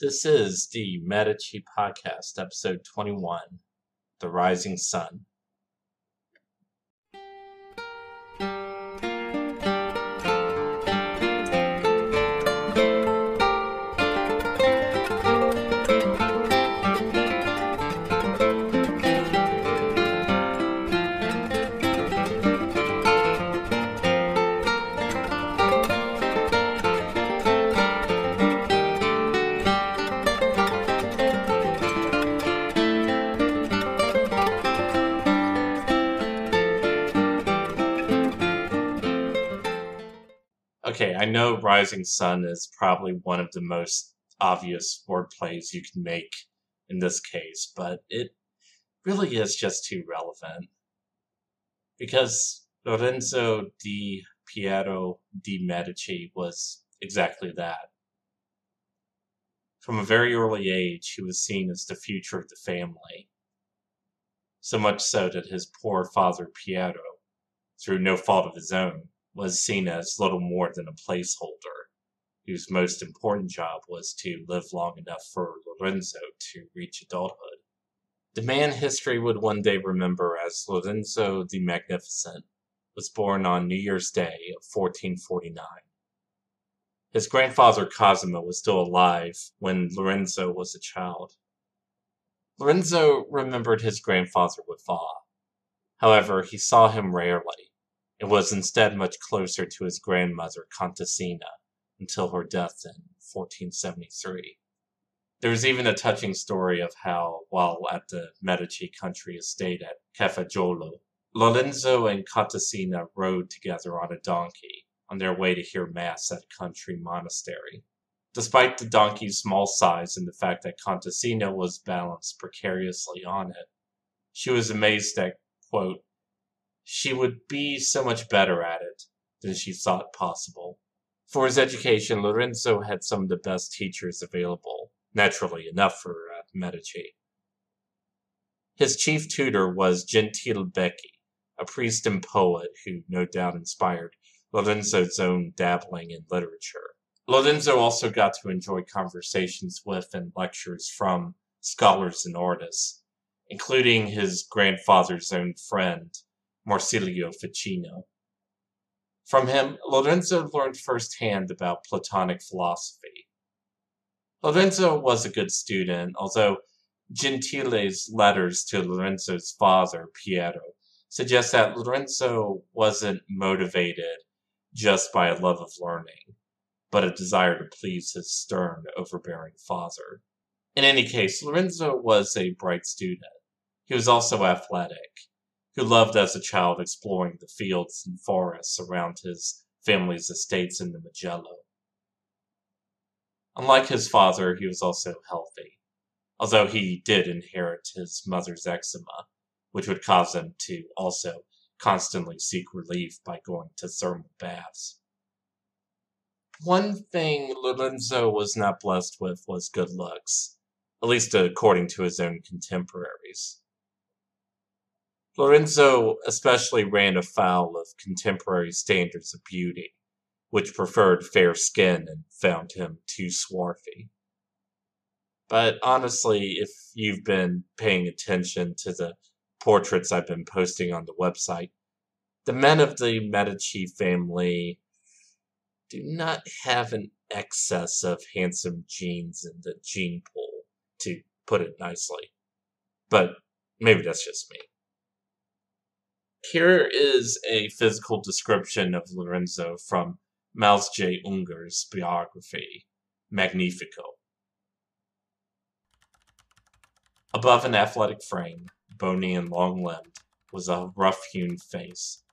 This is the Medici Podcast, episode 21 The Rising Son. I know Rising Son is probably one of the most obvious wordplays you can make in this case, but it really is just too relevant. Because Lorenzo di Piero di Medici was exactly that. From a very early age, he was seen as the future of the family. So much so that his poor father Piero, through no fault of his own, was seen as little more than a placeholder, whose most important job was to live long enough for Lorenzo to reach adulthood. The man history would one day remember as Lorenzo the Magnificent was born on New Year's Day of 1449. His grandfather Cosimo was still alive when Lorenzo was a child. Lorenzo remembered his grandfather with awe. However, he saw him rarely it was instead much closer to his grandmother Contessina until her death in 1473. There is even a touching story of how, while at the Medici country estate at Cafaggiolo, Lorenzo and Contessina rode together on a donkey on their way to hear Mass at a country monastery. Despite the donkey's small size and the fact that Contessina was balanced precariously on it, she was amazed that, quote, she would be so much better at it than she thought possible. For his education, Lorenzo had some of the best teachers available, naturally enough for uh, Medici. His chief tutor was Gentile Becchi, a priest and poet who no doubt inspired Lorenzo's own dabbling in literature. Lorenzo also got to enjoy conversations with and lectures from scholars and artists, including his grandfather's own friend, Marsilio Ficino. From him, Lorenzo learned firsthand about Platonic philosophy. Lorenzo was a good student, although Gentile's letters to Lorenzo's father, Piero, suggest that Lorenzo wasn't motivated just by a love of learning, but a desire to please his stern, overbearing father. In any case, Lorenzo was a bright student. He was also athletic who loved as a child exploring the fields and forests around his family's estates in the Mugello. Unlike his father, he was also healthy, although he did inherit his mother's eczema, which would cause him to also constantly seek relief by going to thermal baths. One thing Lorenzo was not blessed with was good looks, at least according to his own contemporaries. Lorenzo especially ran afoul of contemporary standards of beauty, which preferred fair skin and found him too swarthy. But honestly, if you've been paying attention to the portraits I've been posting on the website, the men of the Medici family do not have an excess of handsome genes in the gene pool, to put it nicely. But maybe that's just me. Here is a physical description of Lorenzo from Miles J. Unger's biography, Magnifico. Above an athletic frame, bony and long limbed, was a rough hewn face.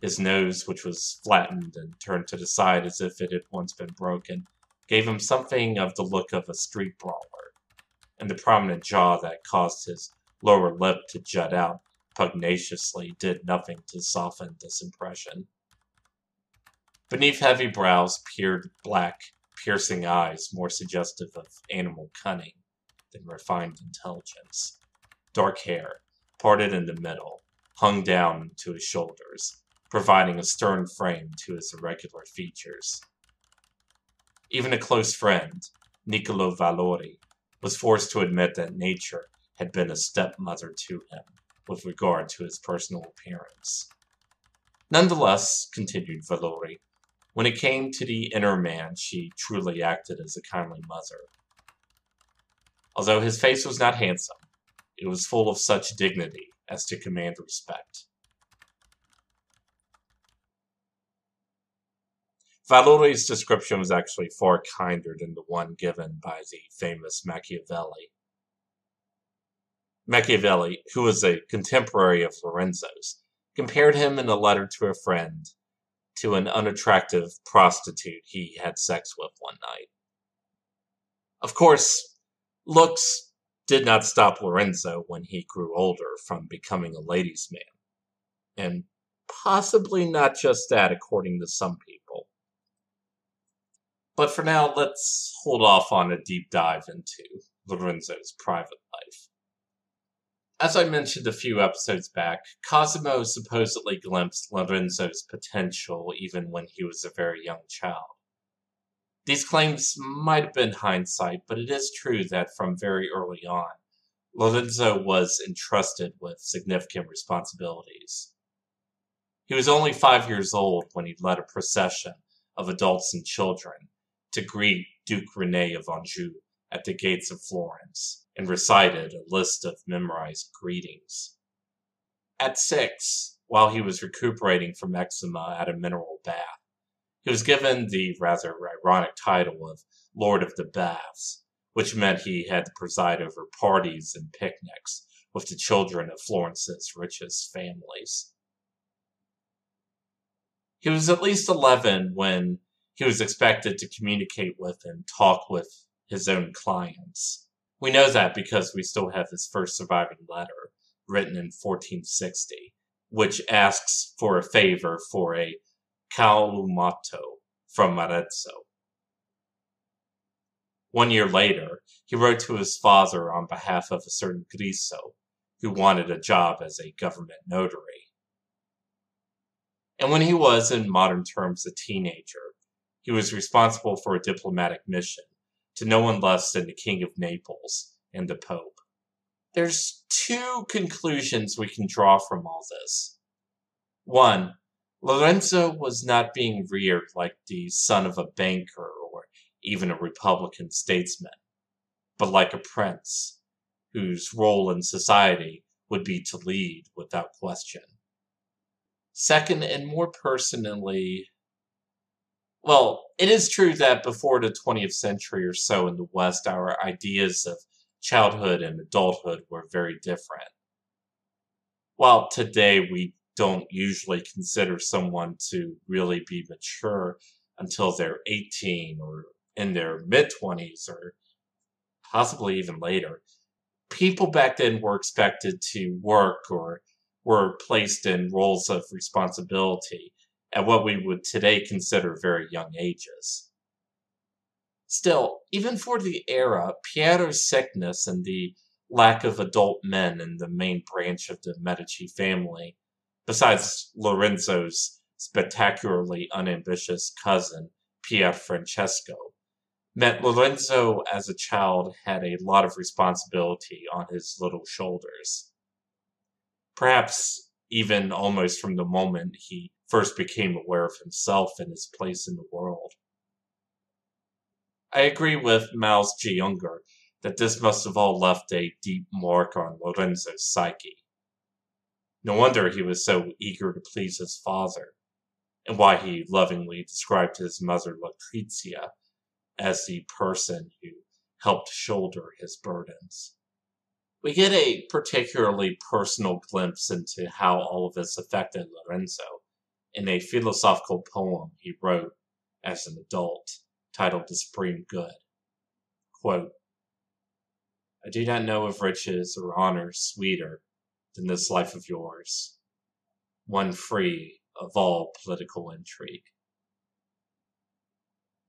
His nose, which was flattened and turned to the side as if it had once been broken, gave him something of the look of a street brawler, and the prominent jaw that caused his lower lip to jut out pugnaciously did nothing to soften this impression. Beneath heavy brows peered black, piercing eyes more suggestive of animal cunning than refined intelligence. Dark hair, parted in the middle, hung down to his shoulders, providing a stern frame to his irregular features. Even a close friend, Niccolo Valori, was forced to admit that nature had been a stepmother to him with regard to his personal appearance. Nonetheless, continued Valori, when it came to the inner man, she truly acted as a kindly mother. Although his face was not handsome, it was full of such dignity as to command respect. Valori's description was actually far kinder than the one given by the famous Machiavelli. Machiavelli, who was a contemporary of Lorenzo's, compared him in a letter to a friend to an unattractive prostitute he had sex with one night. Of course, looks did not stop Lorenzo when he grew older from becoming a ladies' man. And possibly not just that, according to some people. But for now, let's hold off on a deep dive into Lorenzo's private. As I mentioned a few episodes back, Cosimo supposedly glimpsed Lorenzo's potential even when he was a very young child. These claims might have been hindsight, but it is true that from very early on, Lorenzo was entrusted with significant responsibilities. He was only five years old when he led a procession of adults and children to greet Duke Rene of Anjou at the gates of Florence and recited a list of memorized greetings. At six, while he was recuperating from eczema at a mineral bath, he was given the rather ironic title of Lord of the Baths, which meant he had to preside over parties and picnics with the children of Florence's richest families. He was at least 11 when he was expected to communicate with and talk with his own clients. We know that because we still have his first surviving letter, written in 1460, which asks for a favor for a calumato from Arezzo. One year later, he wrote to his father on behalf of a certain Griso, who wanted a job as a government notary. And when he was, in modern terms, a teenager, he was responsible for a diplomatic mission to no one less than the King of Naples and the Pope. There's two conclusions we can draw from all this. One, Lorenzo was not being reared like the son of a banker or even a Republican statesman, but like a prince, whose role in society would be to lead without question. Second, and more personally, well, it is true that before the 20th century or so in the West, our ideas of childhood and adulthood were very different. While today we don't usually consider someone to really be mature until they're 18 or in their mid 20s or possibly even later, people back then were expected to work or were placed in roles of responsibility at what we would today consider very young ages. Still, even for the era, Piero's sickness and the lack of adult men in the main branch of the Medici family, besides Lorenzo's spectacularly unambitious cousin, Pier Francesco, meant Lorenzo as a child had a lot of responsibility on his little shoulders. Perhaps even almost from the moment he first became aware of himself and his place in the world. I agree with Miles J. Unger that this must have all left a deep mark on Lorenzo's psyche. No wonder he was so eager to please his father, and why he lovingly described his mother Lucrezia as the person who helped shoulder his burdens. We get a particularly personal glimpse into how all of this affected Lorenzo in a philosophical poem he wrote as an adult titled The Supreme Good. Quote, I do not know of riches or honor sweeter than this life of yours, one free of all political intrigue.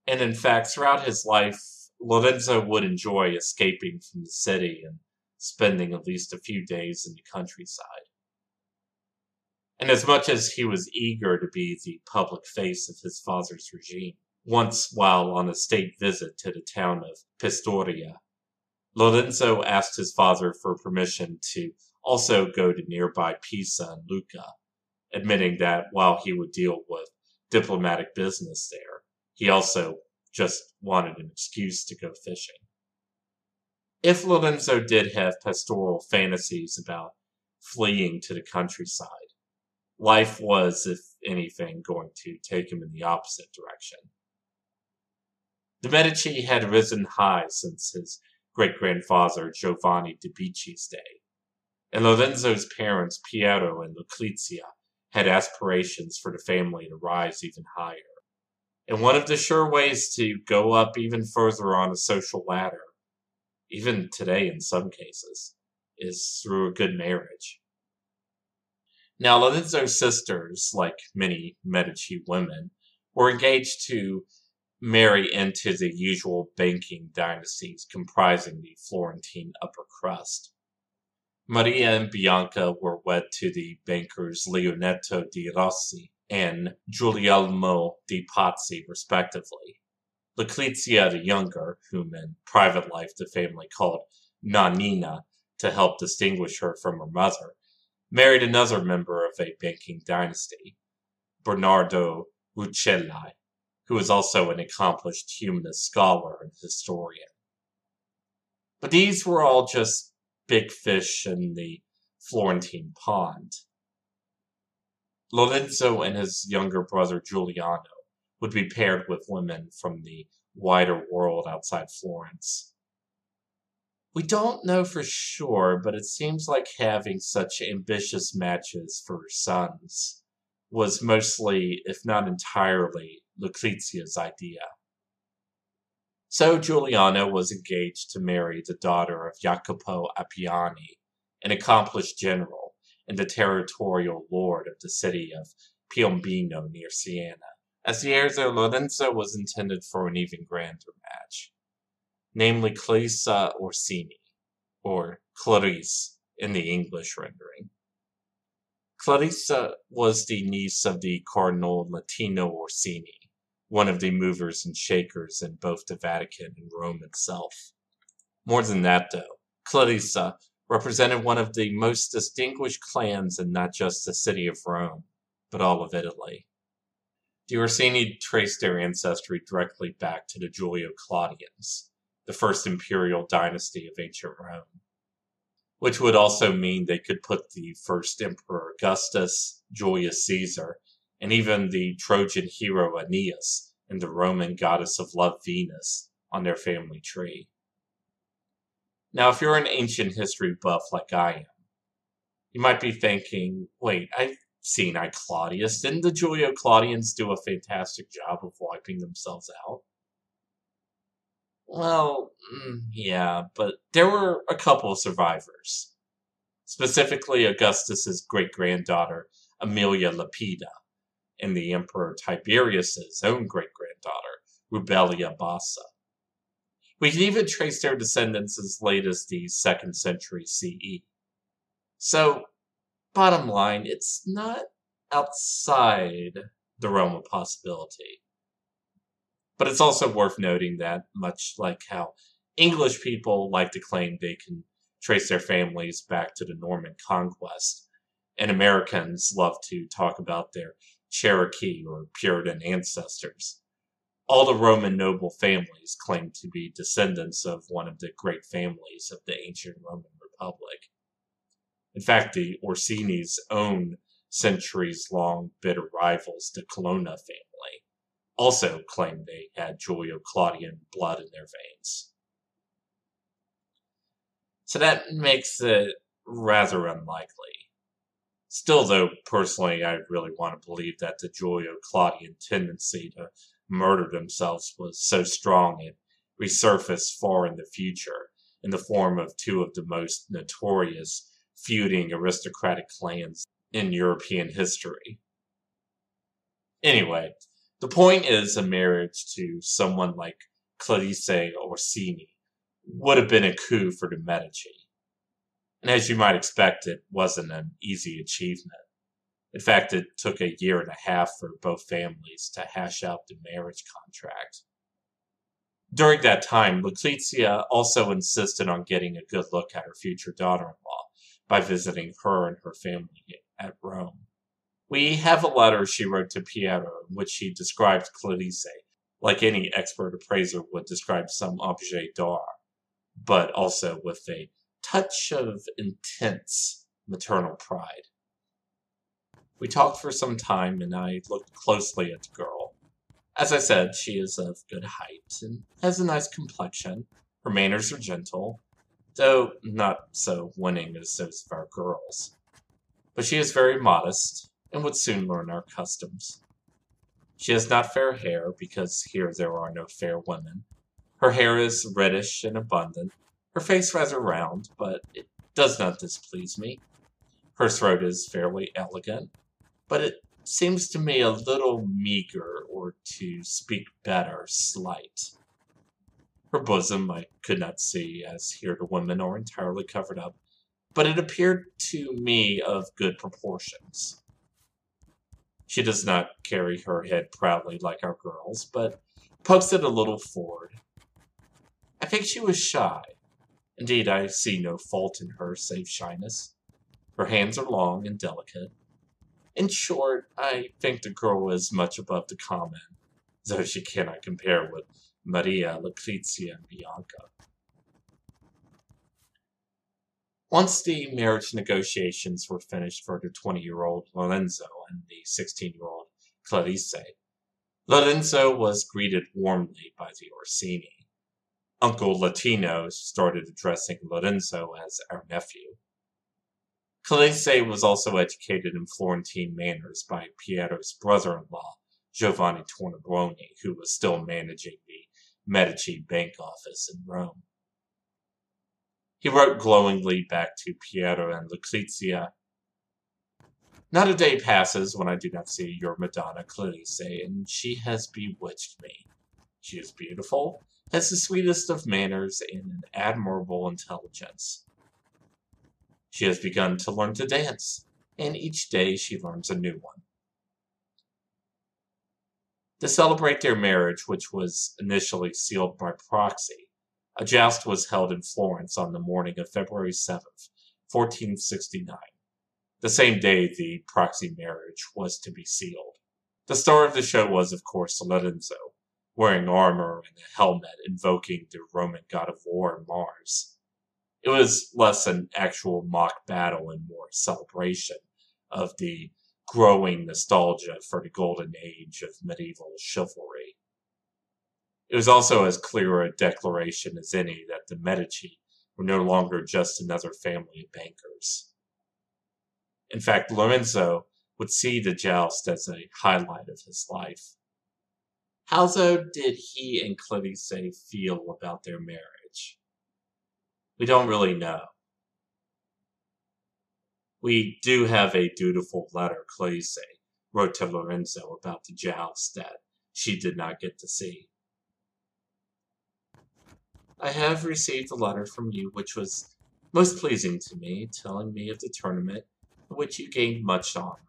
And in fact, throughout his life, Lorenzo would enjoy escaping from the city and spending at least a few days in the countryside. And as much as he was eager to be the public face of his father's regime, once while on a state visit to the town of Pistoia. Lorenzo asked his father for permission to also go to nearby Pisa and Lucca, admitting that while he would deal with diplomatic business there, he also just wanted an excuse to go fishing. If Lorenzo did have pastoral fantasies about fleeing to the countryside, life was, if anything, going to take him in the opposite direction. The Medici had risen high since his great grandfather Giovanni de' Bicci's day, and Lorenzo's parents, Piero and Lucrezia, had aspirations for the family to rise even higher. And one of the sure ways to go up even further on a social ladder, even today in some cases, is through a good marriage. Now, Lorenzo's sisters, like many Medici women, were engaged to marry into the usual banking dynasties comprising the Florentine upper crust. Maria and Bianca were wed to the bankers Leonetto di Rossi and Guglielmo di Pazzi, respectively. Lucrezia the Younger, whom in private life the family called Nannina to help distinguish her from her mother, married another member of a banking dynasty, Bernardo Rucellai, who was also an accomplished humanist scholar and historian. But these were all just big fish in the Florentine pond. Lorenzo and his younger brother Giuliano would be paired with women from the wider world outside Florence. We don't know for sure, but it seems like having such ambitious matches for sons was mostly, if not entirely, Lucrezia's idea. So Giuliano was engaged to marry the daughter of Jacopo Appiani, an accomplished general and the territorial lord of the city of Piombino near Siena. As the heirs of Lorenzo was intended for an even grander match, namely Clarissa Orsini, or Clarice in the English rendering. Clarissa was the niece of the Cardinal Latino Orsini, one of the movers and shakers in both the Vatican and Rome itself. More than that, though, Clarissa represented one of the most distinguished clans in not just the city of Rome, but all of Italy. The Orsini traced their ancestry directly back to the Julio Claudians, the first imperial dynasty of ancient Rome, which would also mean they could put the first emperor Augustus, Julius Caesar, and even the Trojan hero Aeneas and the Roman goddess of love Venus on their family tree. Now, if you're an ancient history buff like I am, you might be thinking, wait, I've seen I Claudius. Didn't the Julio Claudians do a fantastic job of wiping themselves out? Well, mm, yeah, but there were a couple of survivors. Specifically, Augustus's great granddaughter, Aemilia Lepida, and the Emperor Tiberius's own great granddaughter, Rubellia Bassa. We can even trace their descendants as late as the 2nd century CE. So, bottom line, it's not outside the realm of possibility. But it's also worth noting that, much like how English people like to claim they can trace their families back to the Norman conquest, and Americans love to talk about their Cherokee or Puritan ancestors. All the Roman noble families claimed to be descendants of one of the great families of the ancient Roman Republic. In fact, the Orsini's own centuries long bitter rivals, the Colonna family, also claimed they had Julio Claudian blood in their veins. So that makes it rather unlikely. Still, though, personally, I really want to believe that the Julio Claudian tendency to murder themselves was so strong it resurfaced far in the future in the form of two of the most notorious feuding aristocratic clans in European history. Anyway, the point is a marriage to someone like Clarice Orsini would have been a coup for the Medici and as you might expect, it wasn't an easy achievement. In fact, it took a year and a half for both families to hash out the marriage contract. During that time, Lucrezia also insisted on getting a good look at her future daughter in law by visiting her and her family at Rome. We have a letter she wrote to Piero in which she describes Clarice like any expert appraiser would describe some objet d'art, but also with a touch of intense maternal pride. We talked for some time and I looked closely at the girl. As I said, she is of good height and has a nice complexion. Her manners are gentle, though not so winning as those of our girls. But she is very modest and would soon learn our customs. She has not fair hair, because here there are no fair women. Her hair is reddish and abundant, her face rather round, but it does not displease me. Her throat is fairly elegant, but it seems to me a little meager, or to speak better, slight. Her bosom I could not see, as here the women are entirely covered up, but it appeared to me of good proportions. She does not carry her head proudly like our girls, but pokes it a little forward. I think she was shy. Indeed, I see no fault in her save shyness. Her hands are long and delicate. In short, I think the girl is much above the common, though she cannot compare with Maria, Lucrezia, and Bianca. Once the marriage negotiations were finished for the 20 year old Lorenzo and the 16 year old Clarice, Lorenzo was greeted warmly by the Orsini. Uncle Latino started addressing Lorenzo as our nephew. Clarice was also educated in Florentine manners by Piero's brother in law, Giovanni Tornabuoni, who was still managing the Medici bank office in Rome. He wrote glowingly back to Piero and Lucrezia. Not a day passes when I do not see your Madonna Clarice, and she has bewitched me. She is beautiful, has the sweetest of manners, and an admirable intelligence. She has begun to learn to dance, and each day she learns a new one. To celebrate their marriage, which was initially sealed by proxy, a joust was held in Florence on the morning of February 7th, 1469. The same day the proxy marriage was to be sealed. The star of the show was, of course, Lorenzo, wearing armor and a helmet invoking the Roman god of war, Mars. It was less an actual mock battle and more a celebration of the growing nostalgia for the golden age of medieval chivalry. It was also as clear a declaration as any that the Medici were no longer just another family of bankers. In fact, Lorenzo would see the joust as a highlight of his life. How, though, did he and Clarice feel about their marriage? We don't really know. We do have a dutiful letter Clarice wrote to Lorenzo about the joust that she did not get to see. I have received a letter from you which was most pleasing to me, telling me of the tournament in which you gained much honor.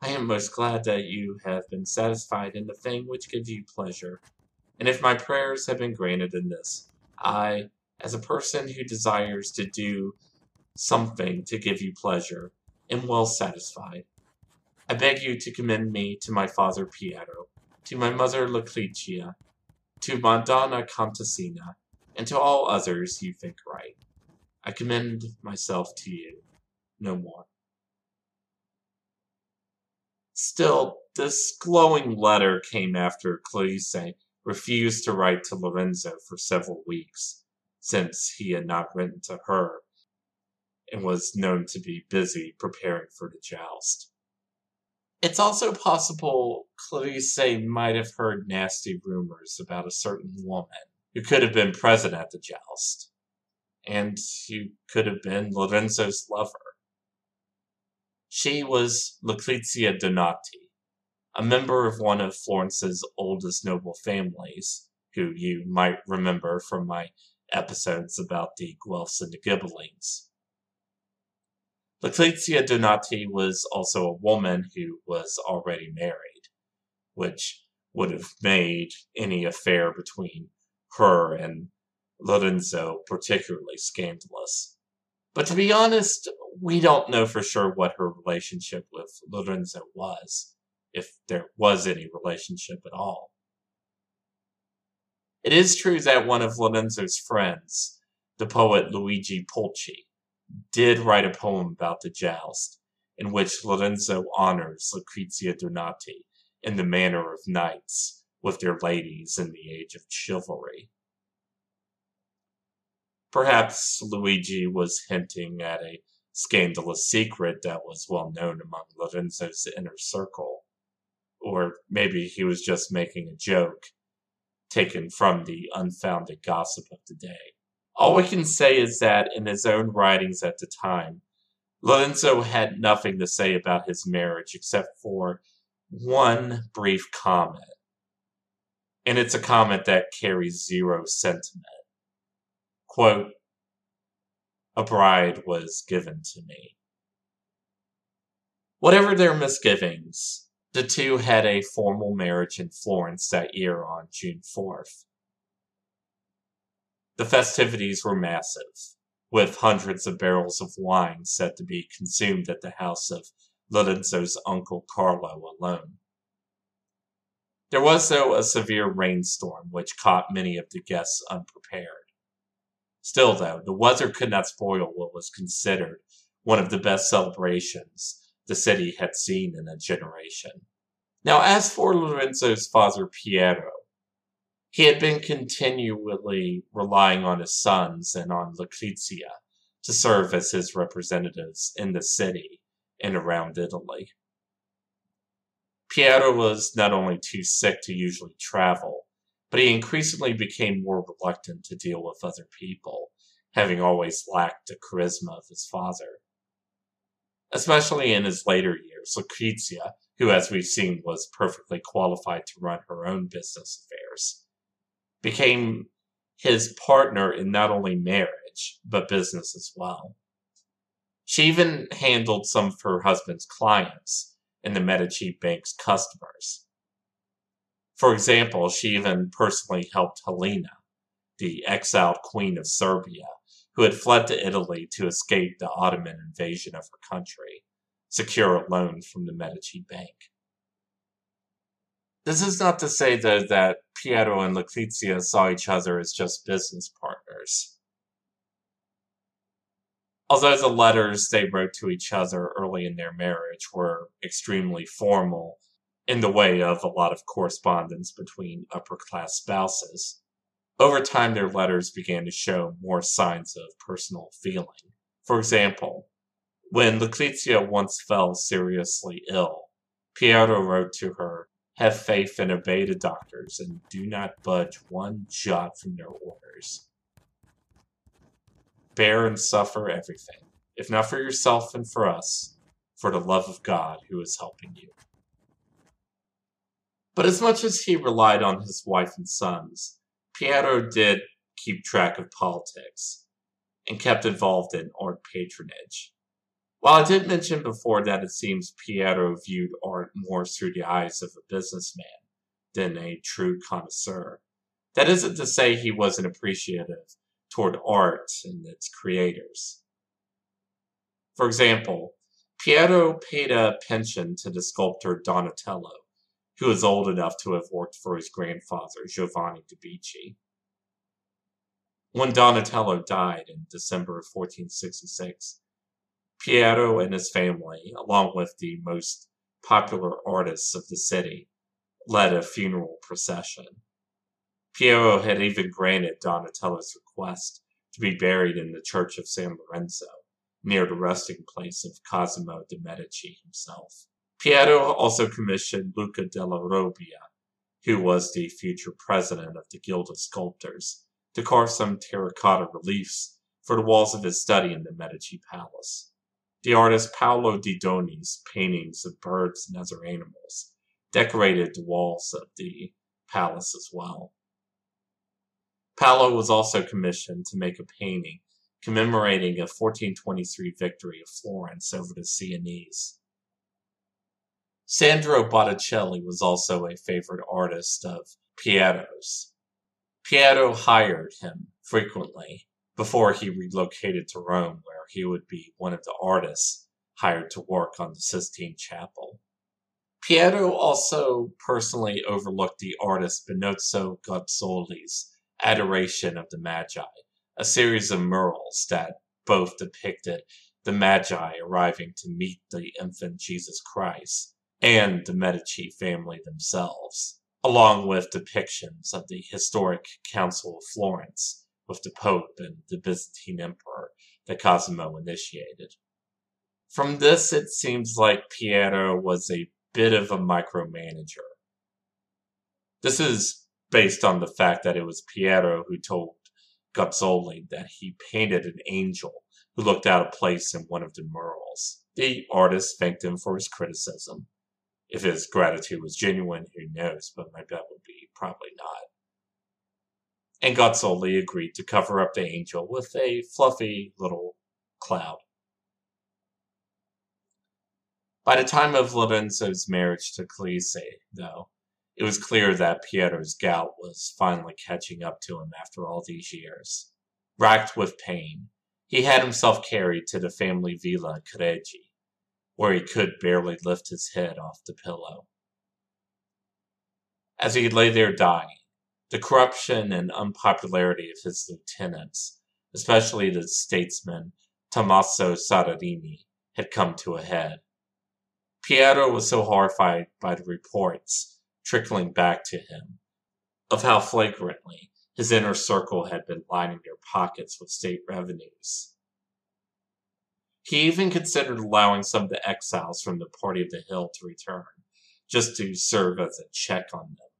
I am most glad that you have been satisfied in the thing which gives you pleasure, and if my prayers have been granted in this, I, as a person who desires to do something to give you pleasure, am well satisfied. I beg you to commend me to my father Piero, to my mother Lucrezia, to Madonna Contessina, and to all others you think right. I commend myself to you, no more. Still, this glowing letter came after Clarice refused to write to Lorenzo for several weeks, since he had not written to her and was known to be busy preparing for the joust. It's also possible Clarice might have heard nasty rumors about a certain woman who could have been present at the joust, and who could have been Lorenzo's lover. She was Lucrezia Donati, a member of one of Florence's oldest noble families, who you might remember from my episodes about the Guelphs and the Ghibellines. Lucrezia Donati was also a woman who was already married, which would have made any affair between her and Lorenzo particularly scandalous. But to be honest, we don't know for sure what her relationship with Lorenzo was, if there was any relationship at all. It is true that one of Lorenzo's friends, the poet Luigi Pulci, did write a poem about the joust, in which Lorenzo honors Lucrezia Donati in the manner of knights with their ladies in the age of chivalry. Perhaps Luigi was hinting at a scandalous secret that was well known among Lorenzo's inner circle. Or maybe he was just making a joke taken from the unfounded gossip of the day. All we can say is that in his own writings at the time, Lorenzo had nothing to say about his marriage except for one brief comment. And it's a comment that carries zero sentiment. Quote, a bride was given to me. Whatever their misgivings, the two had a formal marriage in Florence that year on June 4th. The festivities were massive, with hundreds of barrels of wine set to be consumed at the house of Lorenzo's uncle Carlo alone. There was, though, a severe rainstorm which caught many of the guests unprepared. Still, though, the weather could not spoil what was considered one of the best celebrations the city had seen in a generation. Now, as for Lorenzo's father Piero, he had been continually relying on his sons and on Lucrezia to serve as his representatives in the city and around Italy. Piero was not only too sick to usually travel, but he increasingly became more reluctant to deal with other people, having always lacked the charisma of his father. Especially in his later years, Lucrezia, who as we've seen was perfectly qualified to run her own business affairs, became his partner in not only marriage, but business as well. She even handled some of her husband's clients and the Medici Bank's customers. For example, she even personally helped Helena, the exiled queen of Serbia, who had fled to Italy to escape the Ottoman invasion of her country, secure a loan from the Medici Bank. This is not to say, though, that Piero and Lucrezia saw each other as just business partners. Although the letters they wrote to each other early in their marriage were extremely formal in the way of a lot of correspondence between upper class spouses, over time their letters began to show more signs of personal feeling. For example, when Lucrezia once fell seriously ill, Piero wrote to her have faith and obey the doctors, and do not budge one jot from their orders. Bear and suffer everything, if not for yourself and for us, for the love of God who is helping you. But as much as he relied on his wife and sons, Piero did keep track of politics and kept involved in art patronage. While I did mention before that it seems Piero viewed art more through the eyes of a businessman than a true connoisseur, that isn't to say he wasn't appreciative toward art and its creators. For example, Piero paid a pension to the sculptor Donatello, who was old enough to have worked for his grandfather, Giovanni de' Bicci. When Donatello died in December of 1466, Piero and his family, along with the most popular artists of the city, led a funeral procession. Piero had even granted Donatello's request to be buried in the Church of San Lorenzo, near the resting place of Cosimo de' Medici himself. Piero also commissioned Luca della Robbia, who was the future president of the Guild of Sculptors, to carve some terracotta reliefs for the walls of his study in the Medici Palace. The artist Paolo Di Doni's paintings of birds and other animals decorated the walls of the palace as well. Paolo was also commissioned to make a painting commemorating a 1423 victory of Florence over the Sienese. Sandro Botticelli was also a favorite artist of Piero's. Piero hired him frequently before he relocated to Rome, where he would be one of the artists hired to work on the Sistine Chapel. Piero also personally overlooked the artist Benozzo Gozzoli's Adoration of the Magi, a series of murals that both depicted the Magi arriving to meet the infant Jesus Christ and the Medici family themselves, along with depictions of the historic Council of Florence with the Pope and the Byzantine Emperor that Cosimo initiated. From this, it seems like Piero was a bit of a micromanager. This is based on the fact that it was Piero who told Gozzoli that he painted an angel who looked out of place in one of the murals. The artist thanked him for his criticism. If his gratitude was genuine, who knows, but my bet would be probably not. And Gozzoli agreed to cover up the angel with a fluffy little cloud. By the time of Lorenzo's marriage to Clarice, though, it was clear that Piero's gout was finally catching up to him after all these years. Racked with pain, he had himself carried to the family villa Careggi, where he could barely lift his head off the pillow. As he lay there dying, the corruption and unpopularity of his lieutenants, especially the statesman Tommaso Soderini, had come to a head. Piero was so horrified by the reports trickling back to him of how flagrantly his inner circle had been lining their pockets with state revenues. He even considered allowing some of the exiles from the Party of the Hill to return, just to serve as a check on them.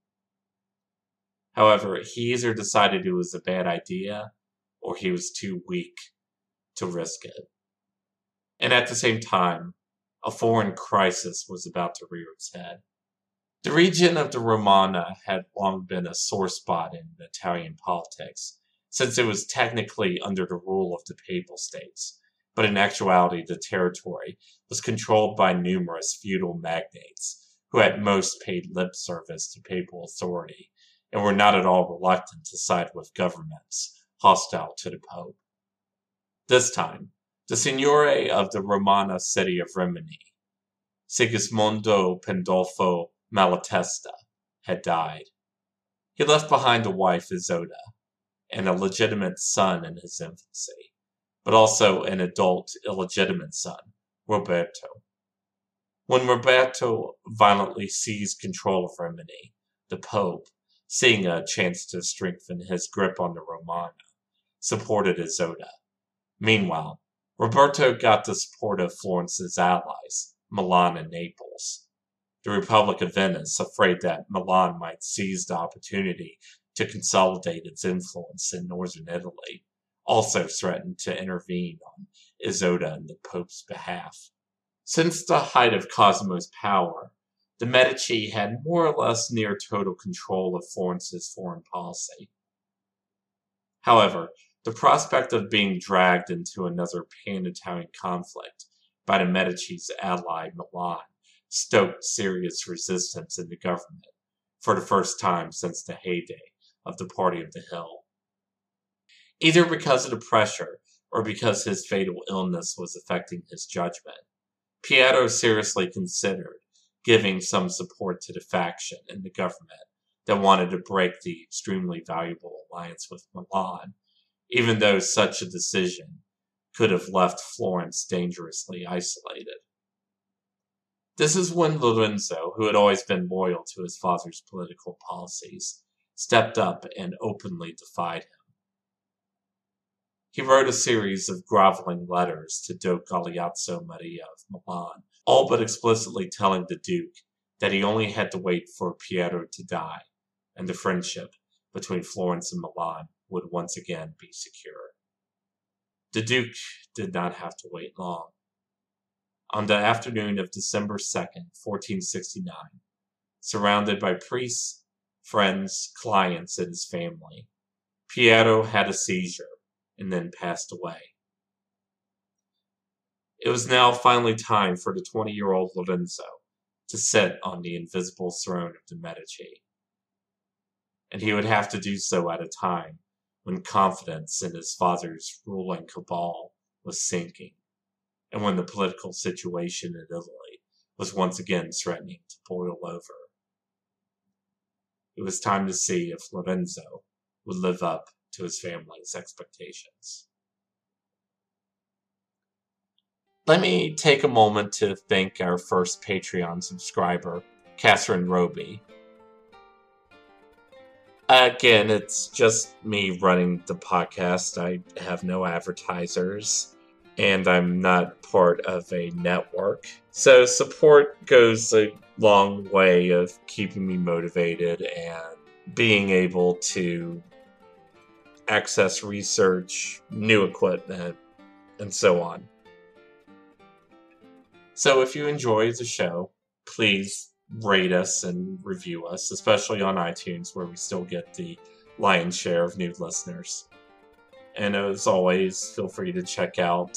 However, he either decided it was a bad idea or he was too weak to risk it. And at the same time, a foreign crisis was about to rear its head. The region of the Romagna had long been a sore spot in Italian politics, since it was technically under the rule of the Papal States, but in actuality the territory was controlled by numerous feudal magnates who at most paid lip service to papal authority and were not at all reluctant to side with governments hostile to the Pope. This time, the Signore of the Romagna city of Rimini, Sigismondo Pandolfo Malatesta, had died. He left behind a wife, Isotta, and a legitimate son in his infancy, but also an adult illegitimate son, Roberto. When Roberto violently seized control of Rimini, the Pope, seeing a chance to strengthen his grip on the Romagna, supported Isotta. Meanwhile, Roberto got the support of Florence's allies, Milan and Naples the Republic of Venice, afraid that Milan might seize the opportunity to consolidate its influence in northern Italy, also threatened to intervene on Isotta and the Pope's behalf. Since the height of Cosimo's power, the Medici had more or less near total control of Florence's foreign policy. However, the prospect of being dragged into another pan Italian conflict by the Medici's ally Milan stoked serious resistance in the government for the first time since the heyday of the Party of the Hill. Either because of the pressure or because his fatal illness was affecting his judgment, Piero seriously considered giving some support to the faction in the government that wanted to break the extremely valuable alliance with Milan, even though such a decision could have left Florence dangerously isolated. This is when Lorenzo, who had always been loyal to his father's political policies, stepped up and openly defied him. He wrote a series of groveling letters to Duke Galeazzo Maria of Milan, all but explicitly telling the Duke that he only had to wait for Piero to die, and the friendship between Florence and Milan would once again be secure. The Duke did not have to wait long. On the afternoon of December 2nd, 1469, surrounded by priests, friends, clients, and his family, Piero had a seizure and then passed away. It was now finally time for the 20 year old Lorenzo to sit on the invisible throne of the Medici. And he would have to do so at a time when confidence in his father's ruling cabal was sinking, and when the political situation in Italy was once again threatening to boil over. It was time to see if Lorenzo would live up to his family's expectations. Let me take a moment to thank our first Patreon subscriber, Catherine Roby. Again, it's just me running the podcast. I have no advertisers, and I'm not part of a network. So, support goes a long way of keeping me motivated and being able to access research, new equipment, and so on. So if you enjoy the show, please rate us and review us, especially on iTunes, where we still get the lion's share of new listeners. And as always, feel free to check out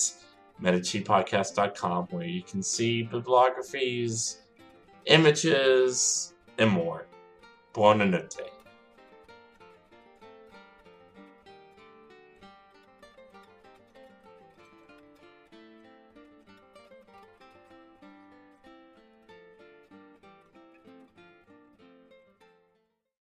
MediciPodcast.com, where you can see bibliographies, images, and more. Buonanotte.